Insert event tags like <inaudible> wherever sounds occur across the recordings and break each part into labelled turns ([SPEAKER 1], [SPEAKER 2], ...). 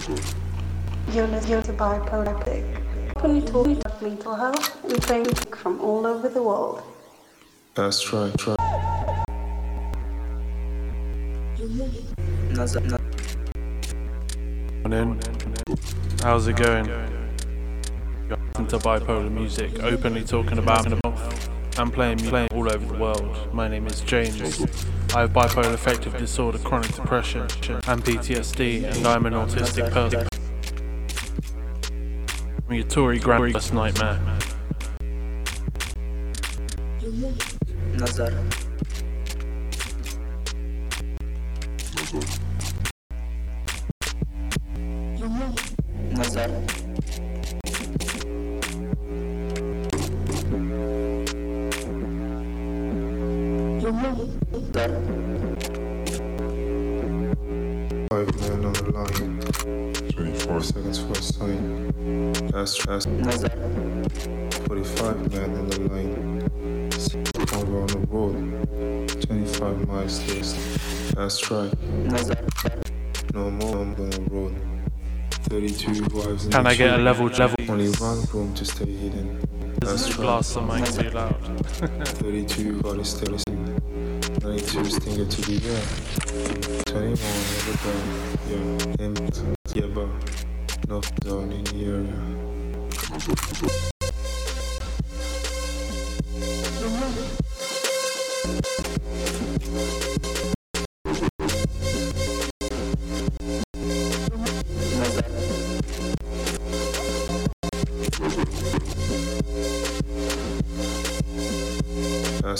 [SPEAKER 1] You're listening to Bipolar Big. Openly talking about mental health and training from all over the world.
[SPEAKER 2] That's right, try.
[SPEAKER 3] Morning. How's it going? Into bipolar music, openly talking about and playing playing all over the world. My name is James. I have bipolar affective disorder, chronic depression, and PTSD, and I'm an autistic person. Your Tory grandest nightmare. Can I get a level level?
[SPEAKER 2] Only one room to stay hidden.
[SPEAKER 3] This
[SPEAKER 2] That's
[SPEAKER 3] blast the mic too loud.
[SPEAKER 2] 32 body still is 92 stinger to the air 21 never done yeah yeah but no zone in the area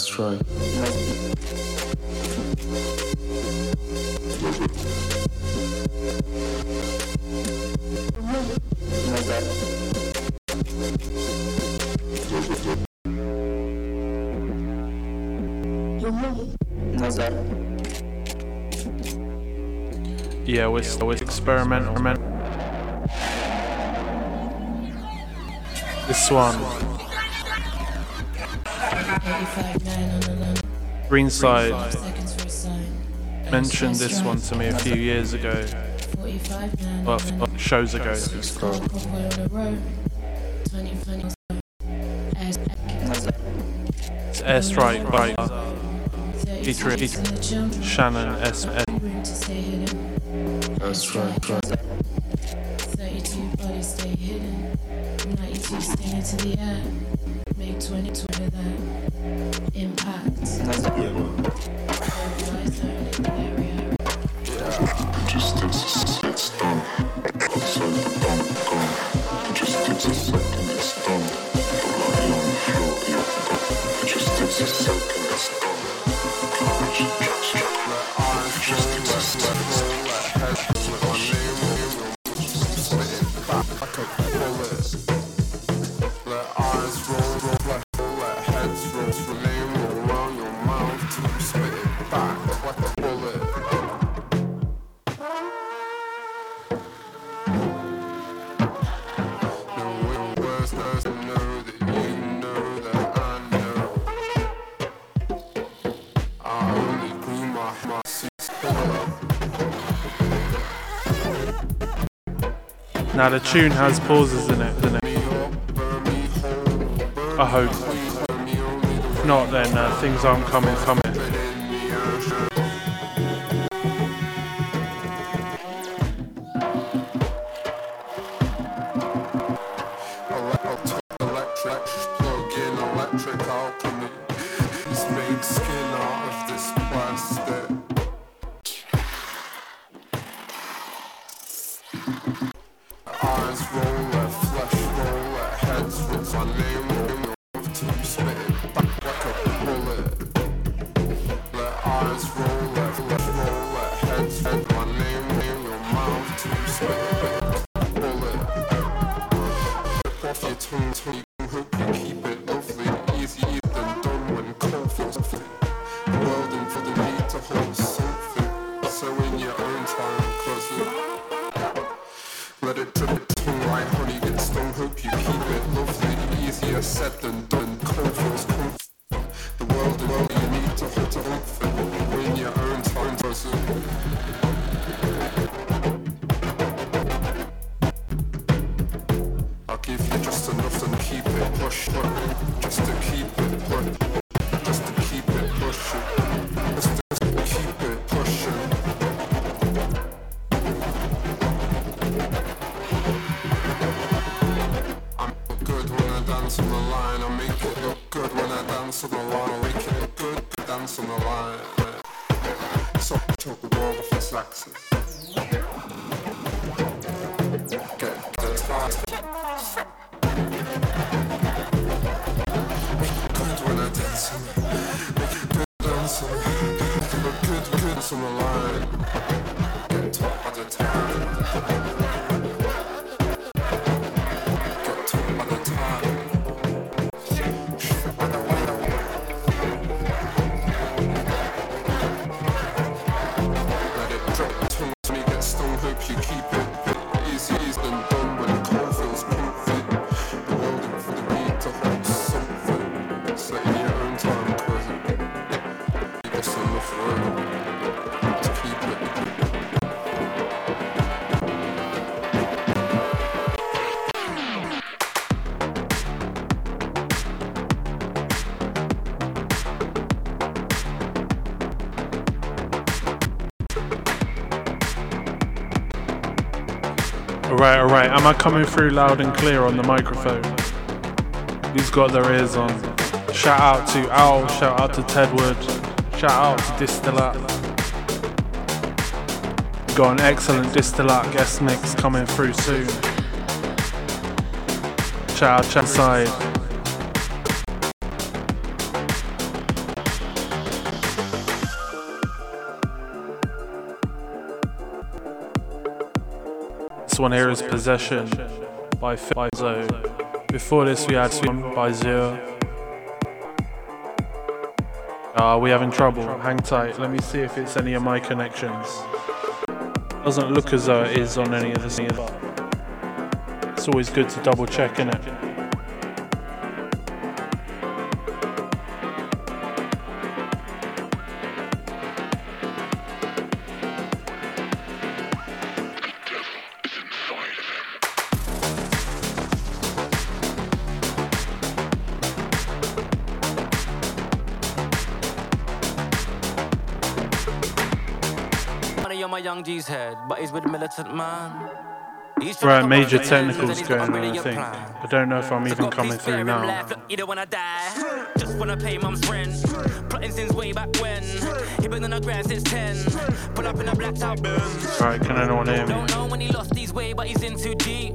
[SPEAKER 4] Nazar. Nazar.
[SPEAKER 3] Yeah, still with experimental. This one, Greenside mentioned this one to me a few years ago, well, a few shows ago.
[SPEAKER 2] it's called
[SPEAKER 3] It's Airstrike by featuring Shannon S. S.
[SPEAKER 5] just
[SPEAKER 3] Now the tune has pauses in it, doesn't it? I hope. If not, then uh, things aren't coming, coming. Alright. Am I coming through loud and clear on the microphone? Who's got their ears on? Shout out to Owl, shout out to Tedward, shout out to Distillat. Got an excellent Distillat guest mix coming through soon. Shout out chat one here is Possession by Fizo. Before this, we had Swim by Zero. Ah, we having trouble. Hang tight. Let me see if it's any of my connections. Doesn't look as though it is on any of the it's always good to double check, innit?
[SPEAKER 6] But he's with a militant man. He's
[SPEAKER 3] Right, major
[SPEAKER 6] over the
[SPEAKER 3] technicals
[SPEAKER 6] and he's got a
[SPEAKER 3] going on, I think. I don't know if I'm even coming through now.
[SPEAKER 6] laugh. You don't wanna die. Just wanna pay mum's rent. Plotting since way back when. He been on the ground since 10. Pull up in a blacked out Benz.
[SPEAKER 3] Right, can anyone hear me?
[SPEAKER 6] Don't know when he lost his way, but he's in too deep.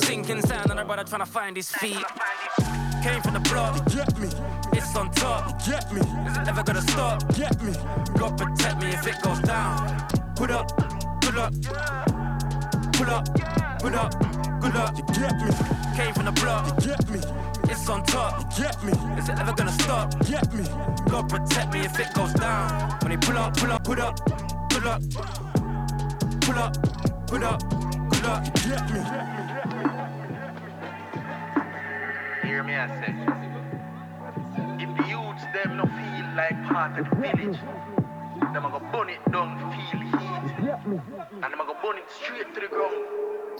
[SPEAKER 6] Sinking sand on a brother trying to find his feet. Came from the block, get me. It's on top, get me. Is it ever gonna stop? Get me. God protect me if it goes down. Put up, pull up, pull up, put up, good luck. You get me. Came from the block, you get me. It's on top, you get me. Is it ever gonna stop? Get me. God protect me if it goes down. When they pull up, pull up, put up, pull up, pull up, put up, good luck. You get me.
[SPEAKER 7] Hear me, I say. If the youths them no feel like part of the village, them a go burn it down, feel heat, and them a go burn it straight to the ground.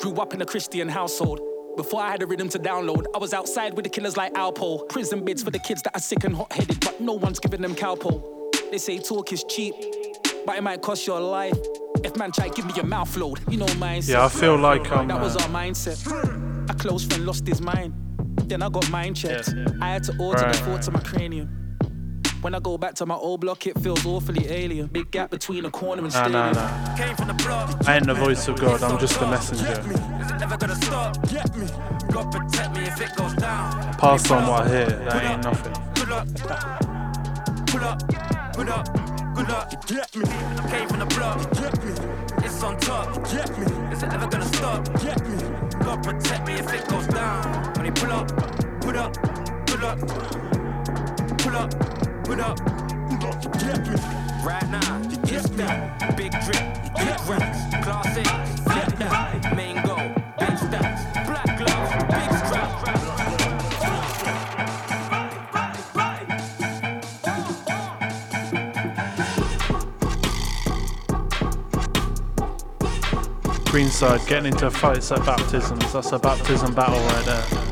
[SPEAKER 8] Grew up in a Christian household. Before I had a rhythm to download, I was outside with the killers like Alpo. Prison bids for the kids that are sick and hot headed, but no one's giving them cowpo. They say talk is cheap, but it might cost your life. If man try give me your mouth load, you know mindset.
[SPEAKER 3] Yeah, I feel like I'm.
[SPEAKER 8] that was our mindset. A close friend lost his mind. Then I got mind checked. I had to alter
[SPEAKER 3] Right,
[SPEAKER 8] the thought to my cranium. When I go back to my old block, it feels awfully alien. Big gap between a corner and
[SPEAKER 3] Nah,
[SPEAKER 8] stadium.
[SPEAKER 3] nah, nah.
[SPEAKER 6] Came from the block.
[SPEAKER 3] I ain't the voice of God, I'm just a messenger.
[SPEAKER 6] Is it ever gonna stop? Get me. God protect me if it goes down.
[SPEAKER 3] Pass on what I hear, that ain't nothing.
[SPEAKER 6] Good luck. Pull up, up, luck. Get me. Came from the block. Get me. It's on top. Get me. Is it ever gonna stop? Get me. God protect me if it goes down. When they pull up, put up, good luck. Pull up, put up. Get. Right now, it's that big drip, big racks, class A, flip that, black gloves, big.
[SPEAKER 3] Greenside getting into fights at baptisms. That's a baptism battle right there.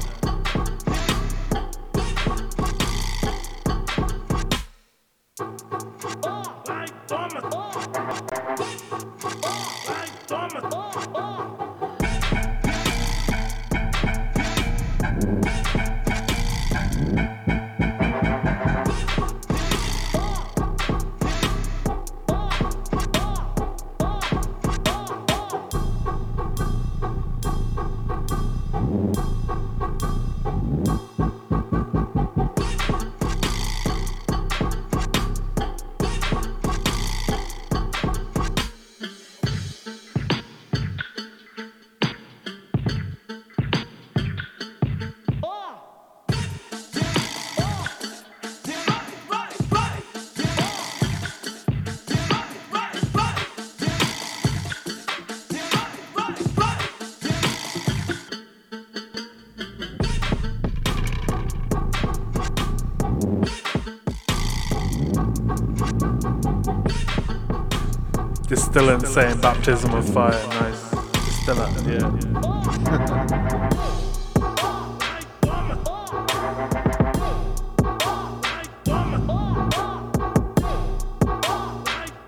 [SPEAKER 3] Distillat saying baptism of fire. Nice. Distillat, yeah.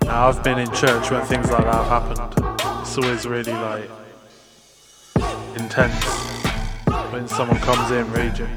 [SPEAKER 3] <laughs> now, I've been in church when things like that have happened. It's always really like intense when someone comes in raging.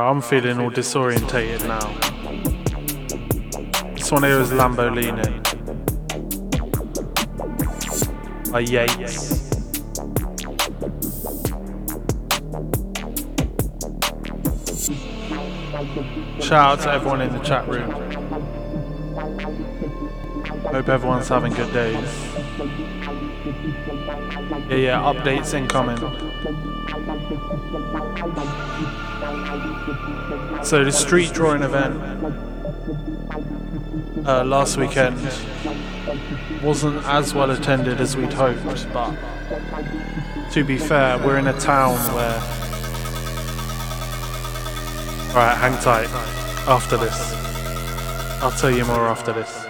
[SPEAKER 3] I'm feeling all disorientated now. This one here is Lamborghini by Yates. Shout out to everyone in the chat room. Hope everyone's having good days. Yeah, yeah, updates incoming. So the street drawing event uh, last weekend wasn't as well attended as we'd hoped, but to be fair, we're in a town where. Alright, hang tight. After this. I'll tell you more after this.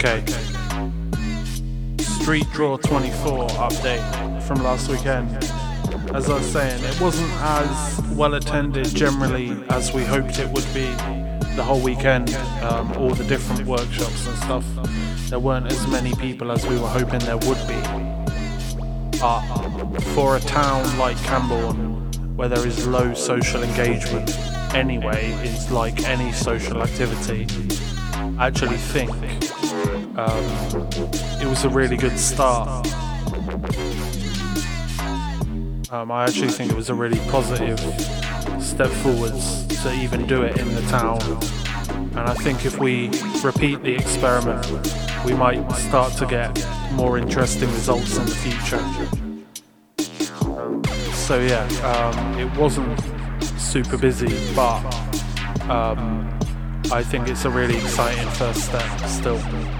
[SPEAKER 8] Okay. Street Draw 24 update from last weekend. As I was saying, it wasn't as well attended generally as we hoped it would be the whole weekend, um, all the different workshops and stuff. There weren't as many people as we were hoping there would be. But for a town like Camborne, where there is low social engagement anyway, it's like any social activity, I actually think um, it was a really good start. Um, I actually think it was a really positive step forwards to even do it in the town. And I think if we repeat the experiment, we might start to get more interesting results in the future. So yeah, um, it wasn't super busy, but um, I think it's a really exciting first step still.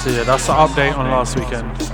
[SPEAKER 8] So yeah, that's the update on last weekend.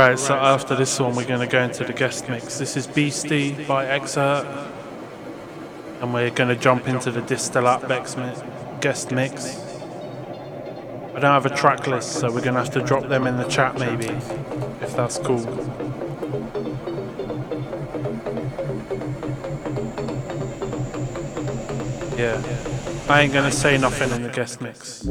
[SPEAKER 8] Alright, so after this one, we're going to go into the guest mix. This is Beastie by Exert, and we're going to jump into the Distillat guest mix. I don't have a track list, so we're going to have to drop them in the chat maybe, if that's cool. Yeah, I ain't going to say nothing in the guest mix.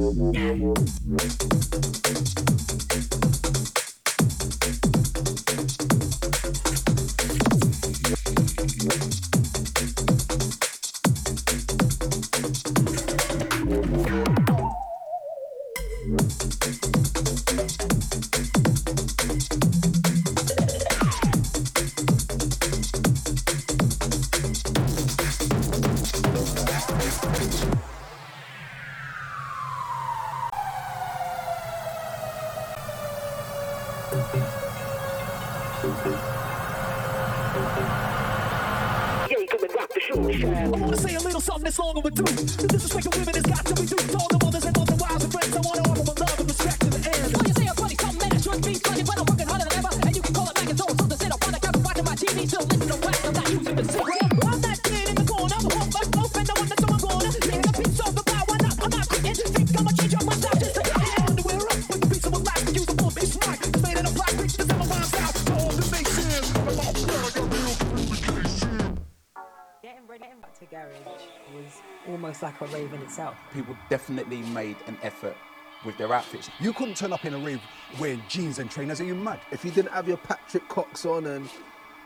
[SPEAKER 9] Almost rave in itself.
[SPEAKER 10] People definitely made an effort with their outfits.
[SPEAKER 11] You couldn't turn up in a rave wearing jeans and trainers. Are you mad?
[SPEAKER 12] If you didn't have your Patrick Cox on and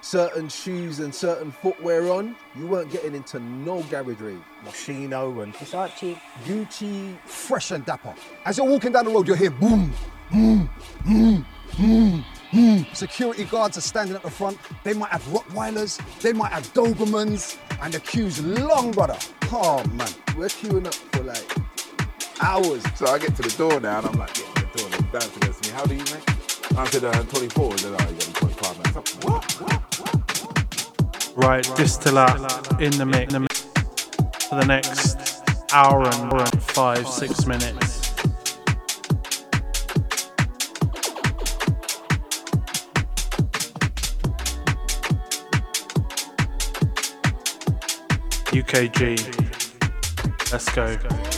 [SPEAKER 12] certain shoes and certain footwear on, you weren't getting into no garage rave.
[SPEAKER 11] Moschino and
[SPEAKER 9] Versace,
[SPEAKER 11] Gucci, fresh and dapper. As you're walking down the road, you'll hear boom, boom, boom, boom, boom. Security guards are standing at the front. They might have Rottweilers, they might have Dobermans, and the queue's long, brother. Oh man,
[SPEAKER 12] we're queuing up for like hours.
[SPEAKER 13] So I get to the door now and I'm like, yeah, the door. And Dan says to me, how do you make? I said, uh, 24. And then, oh, you got 25 minutes. What? What?
[SPEAKER 14] Right, Distillat in the mix for the next hour and five, six minutes. UKG. Let's go.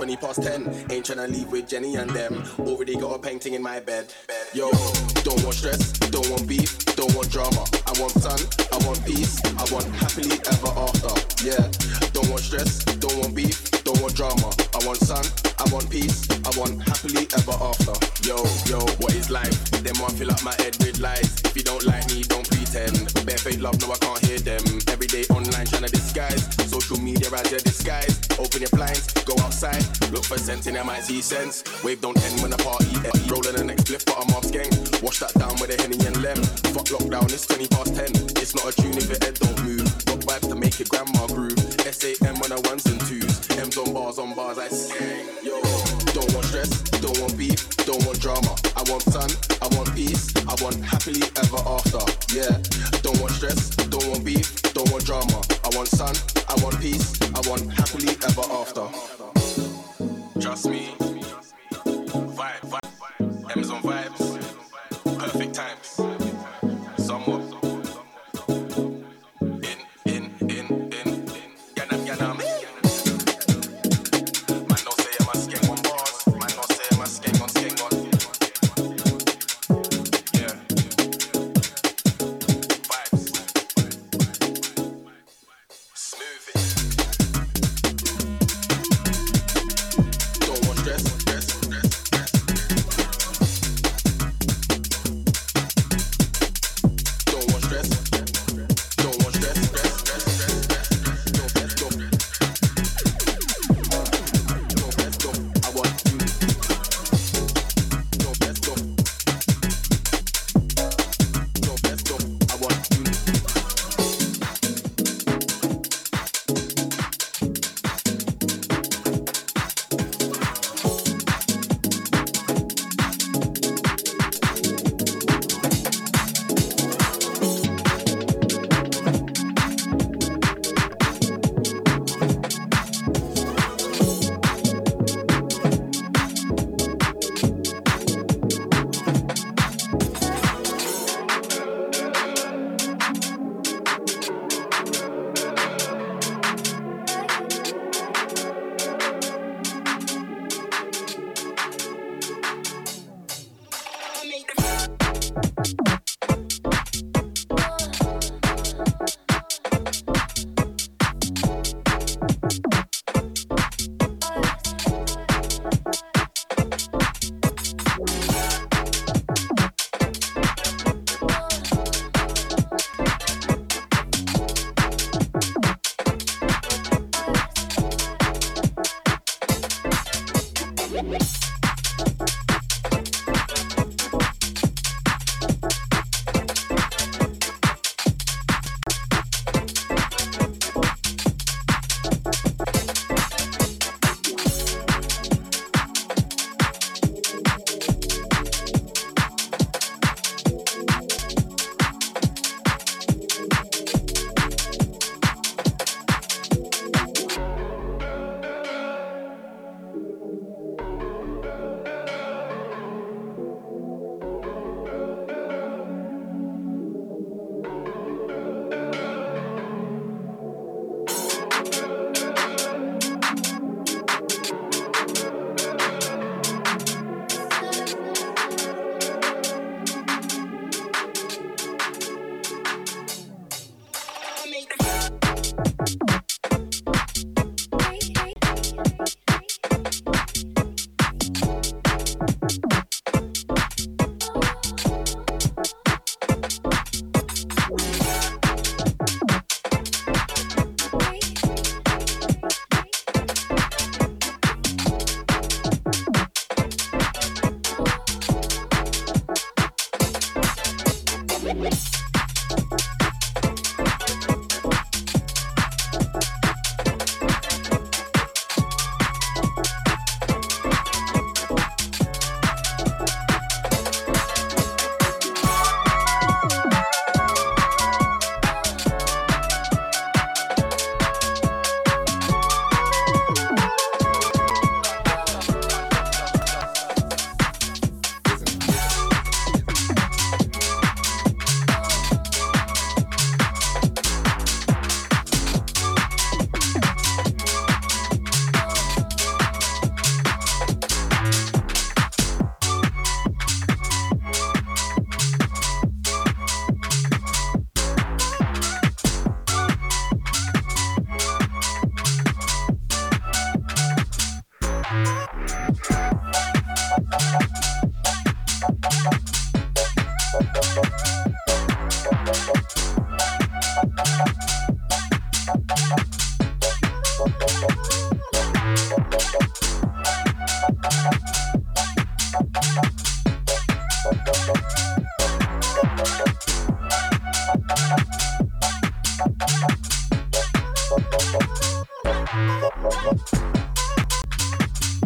[SPEAKER 15] 20 past 10. Ain't tryna leave with Jenny and them. Already got a painting in my bed. Yo. sense. Wave down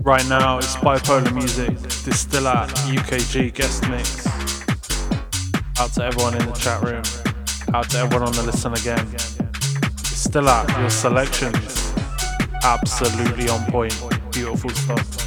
[SPEAKER 16] Right now, it's bipolar music, Distillat UKG guest mix. Out to everyone in the chat room, out to everyone on the listen again. Distillat, your selections, absolutely on point, beautiful stuff.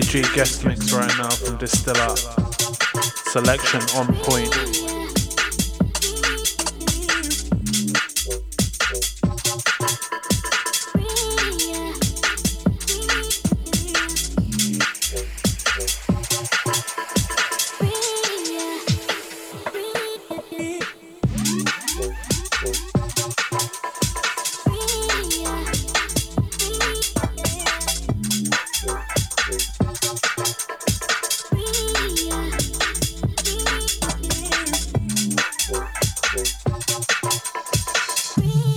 [SPEAKER 3] G guest mix right now from Distillat. Selection on point.
[SPEAKER 16] Breathe.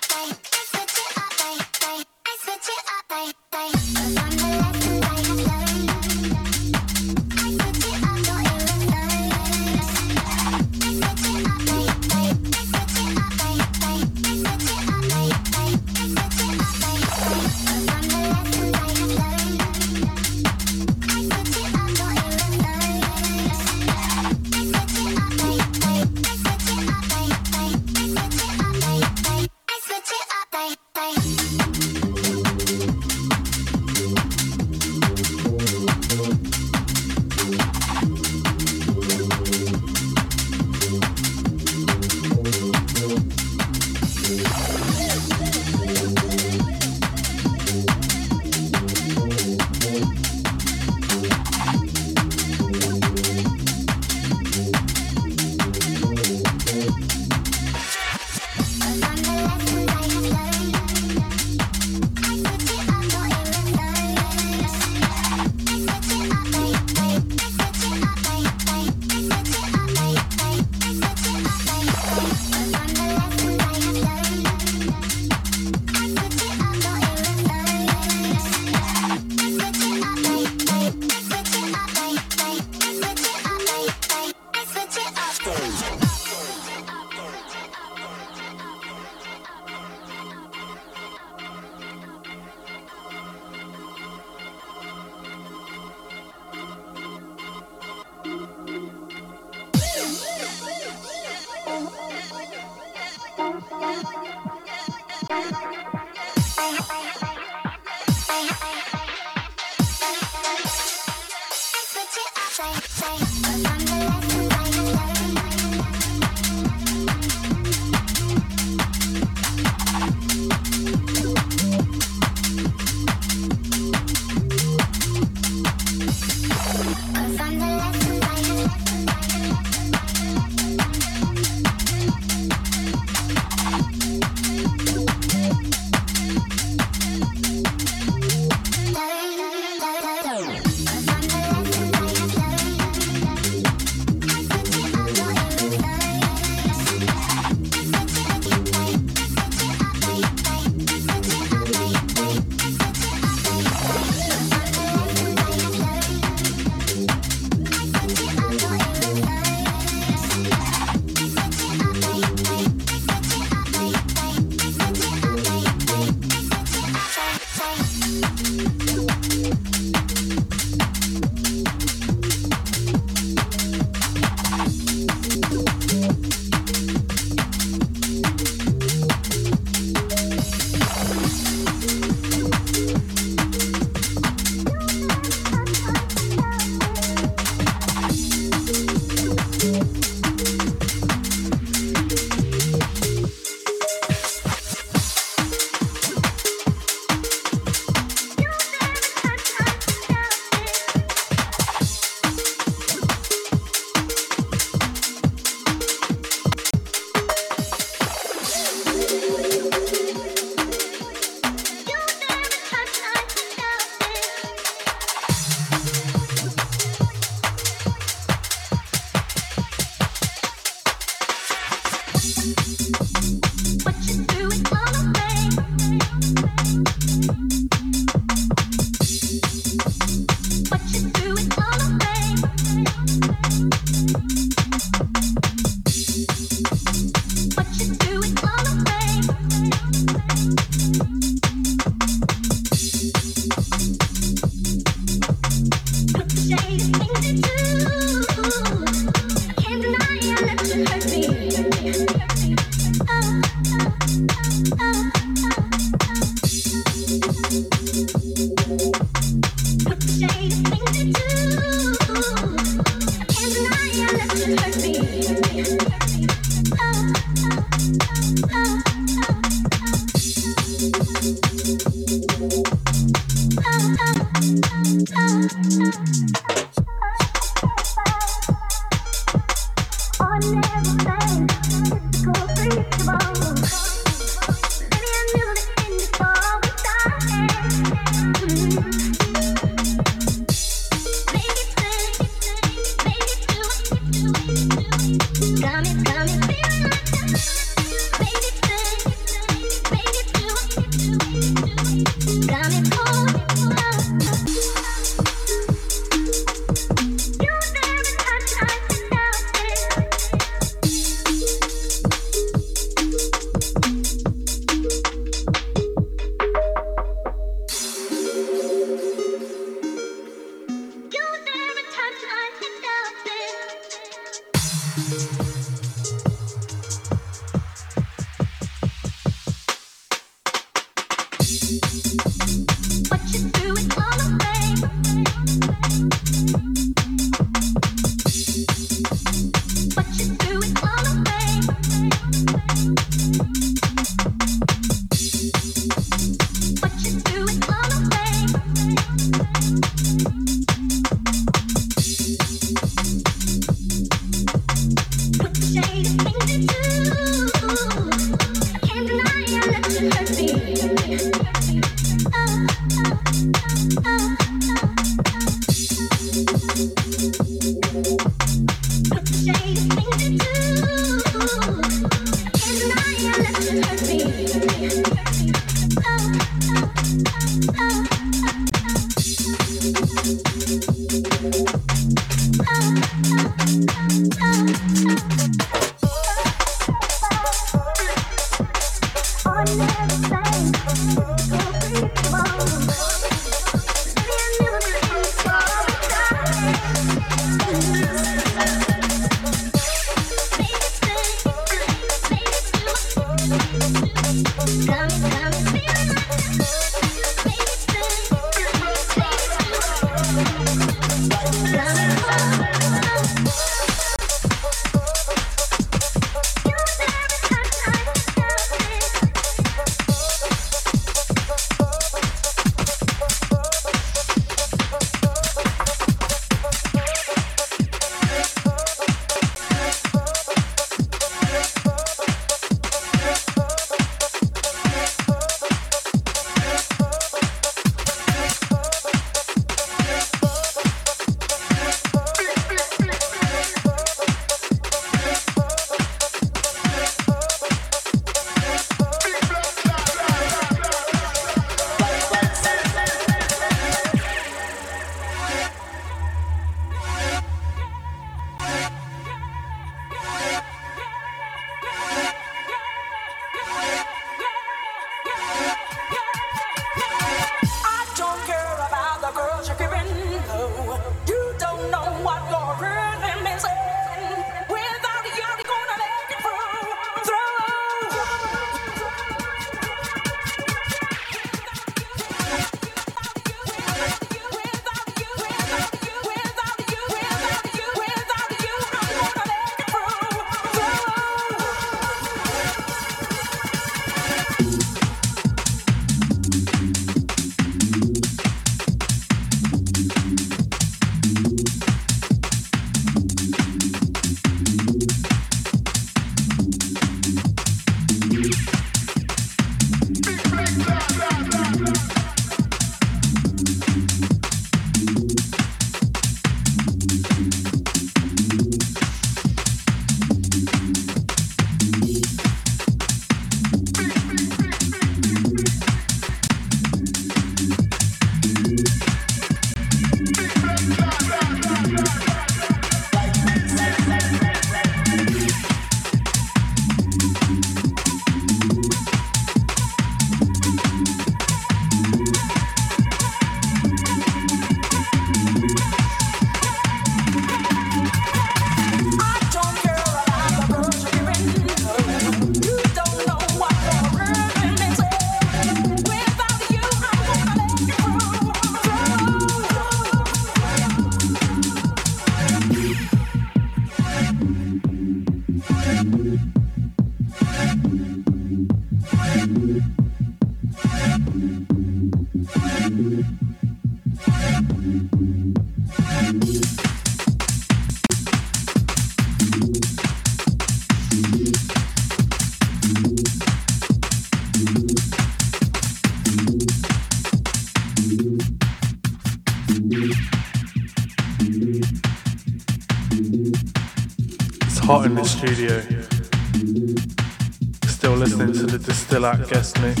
[SPEAKER 16] Guest mix,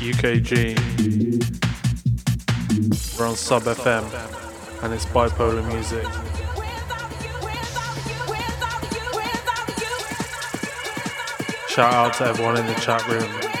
[SPEAKER 16] UKG. We're on Sub FM, and it's bipolar music. Shout out to everyone in the chat room.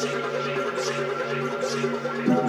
[SPEAKER 17] Thank
[SPEAKER 18] you.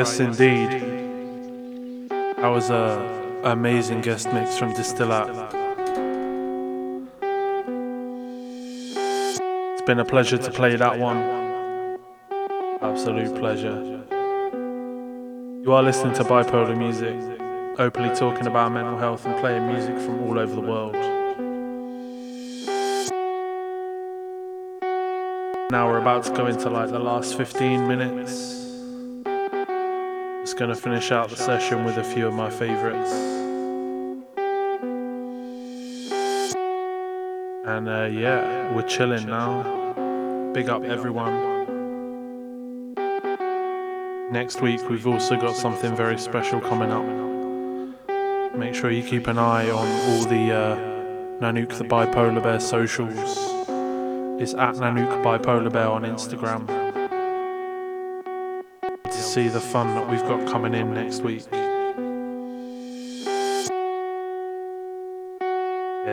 [SPEAKER 19] Yes,
[SPEAKER 3] indeed. That was a amazing guest mix from Distillat. It's been a pleasure to play that one. Absolute pleasure. You are listening to bipolar music, openly talking about mental health and playing music from all over the world. Now we're about to go into like the last 15 minutes. Just gonna finish out the session with a few of my favorites. And uh, yeah, we're chilling now. Big up everyone. Next week, we've also got something very special coming up. Make sure you keep an eye on all the uh, Nanook the Bipolar Bear socials. It's at Nanook Bipolar Bear on Instagram. To see the fun that we've got coming in next week. Yeah,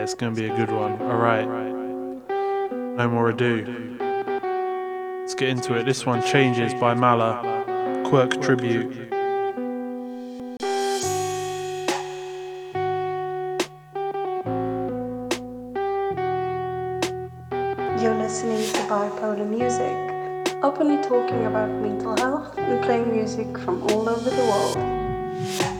[SPEAKER 3] it's gonna be a good one. Alright. No more ado. Let's get into it. This one changes by Mala. Quirk tribute.
[SPEAKER 1] Talking about mental health and playing music from all over the world.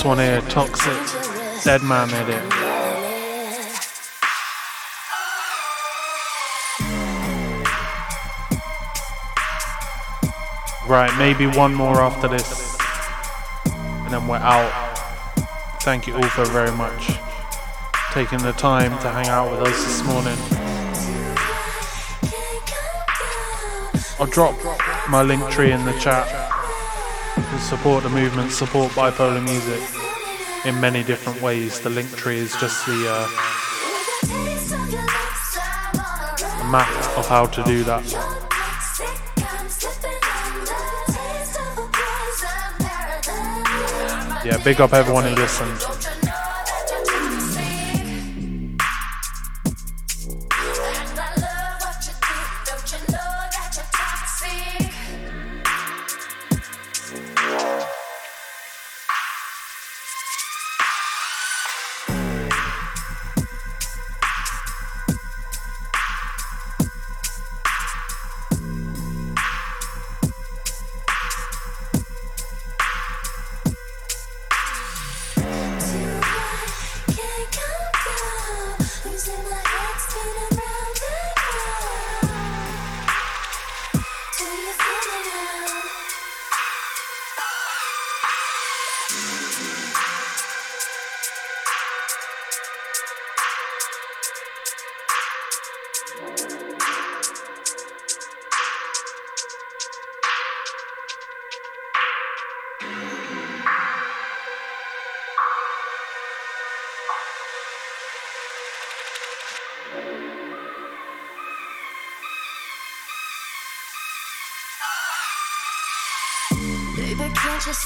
[SPEAKER 3] This one here, Toxic, Dead Man edit. Right, maybe one more after this, and then we're out. Thank you all for very much taking the time to hang out with us this morning. I'll drop my link tree in the chat support the movement, support bipolar music in many different ways. The link tree is just the, uh, map of how to do that. Yeah, big up everyone who listened.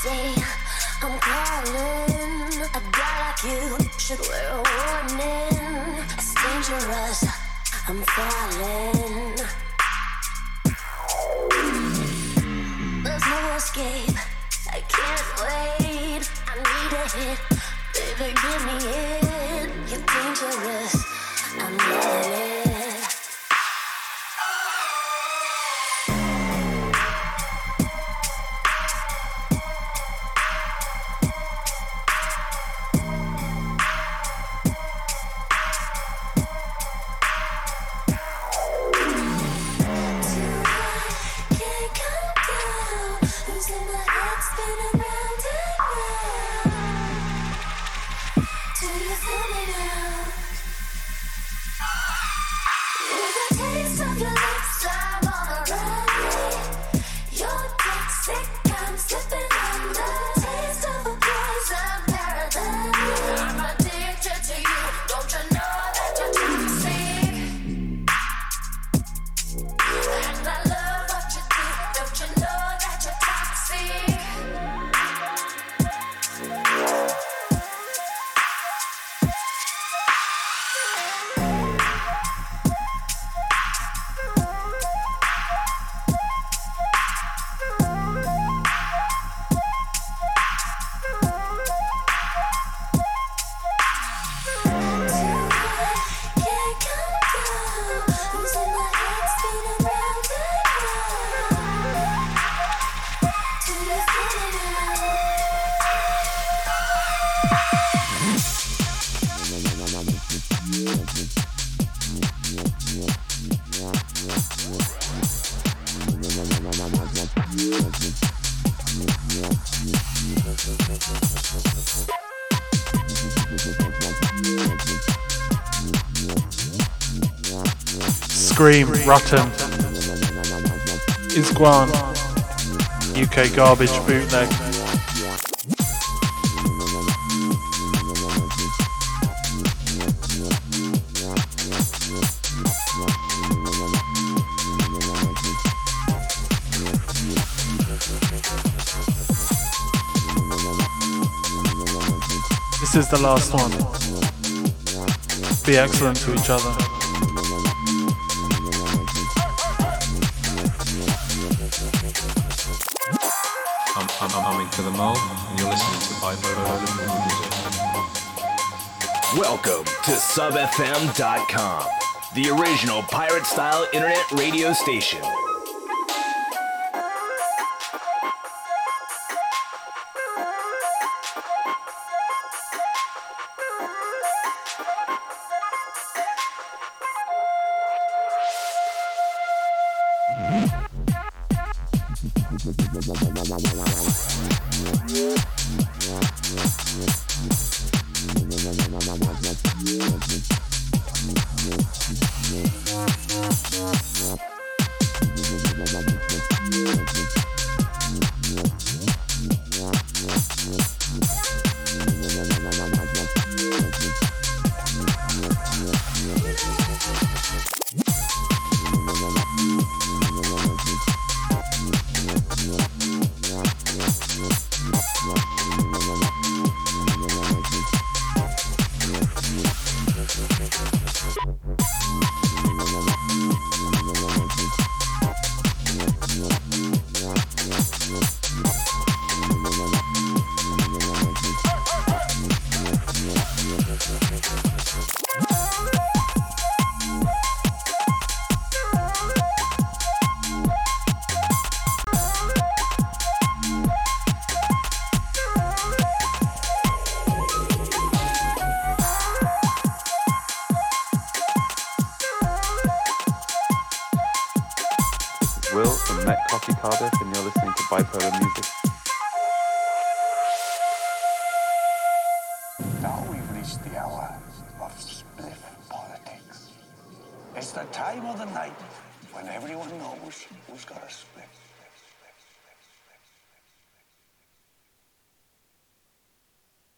[SPEAKER 20] Can't
[SPEAKER 3] Scream, Rotten, Isguan, UK Garage Bootleg. This is the last one. Be excellent to each other.
[SPEAKER 21] SubFM.com, the original pirate style internet radio station.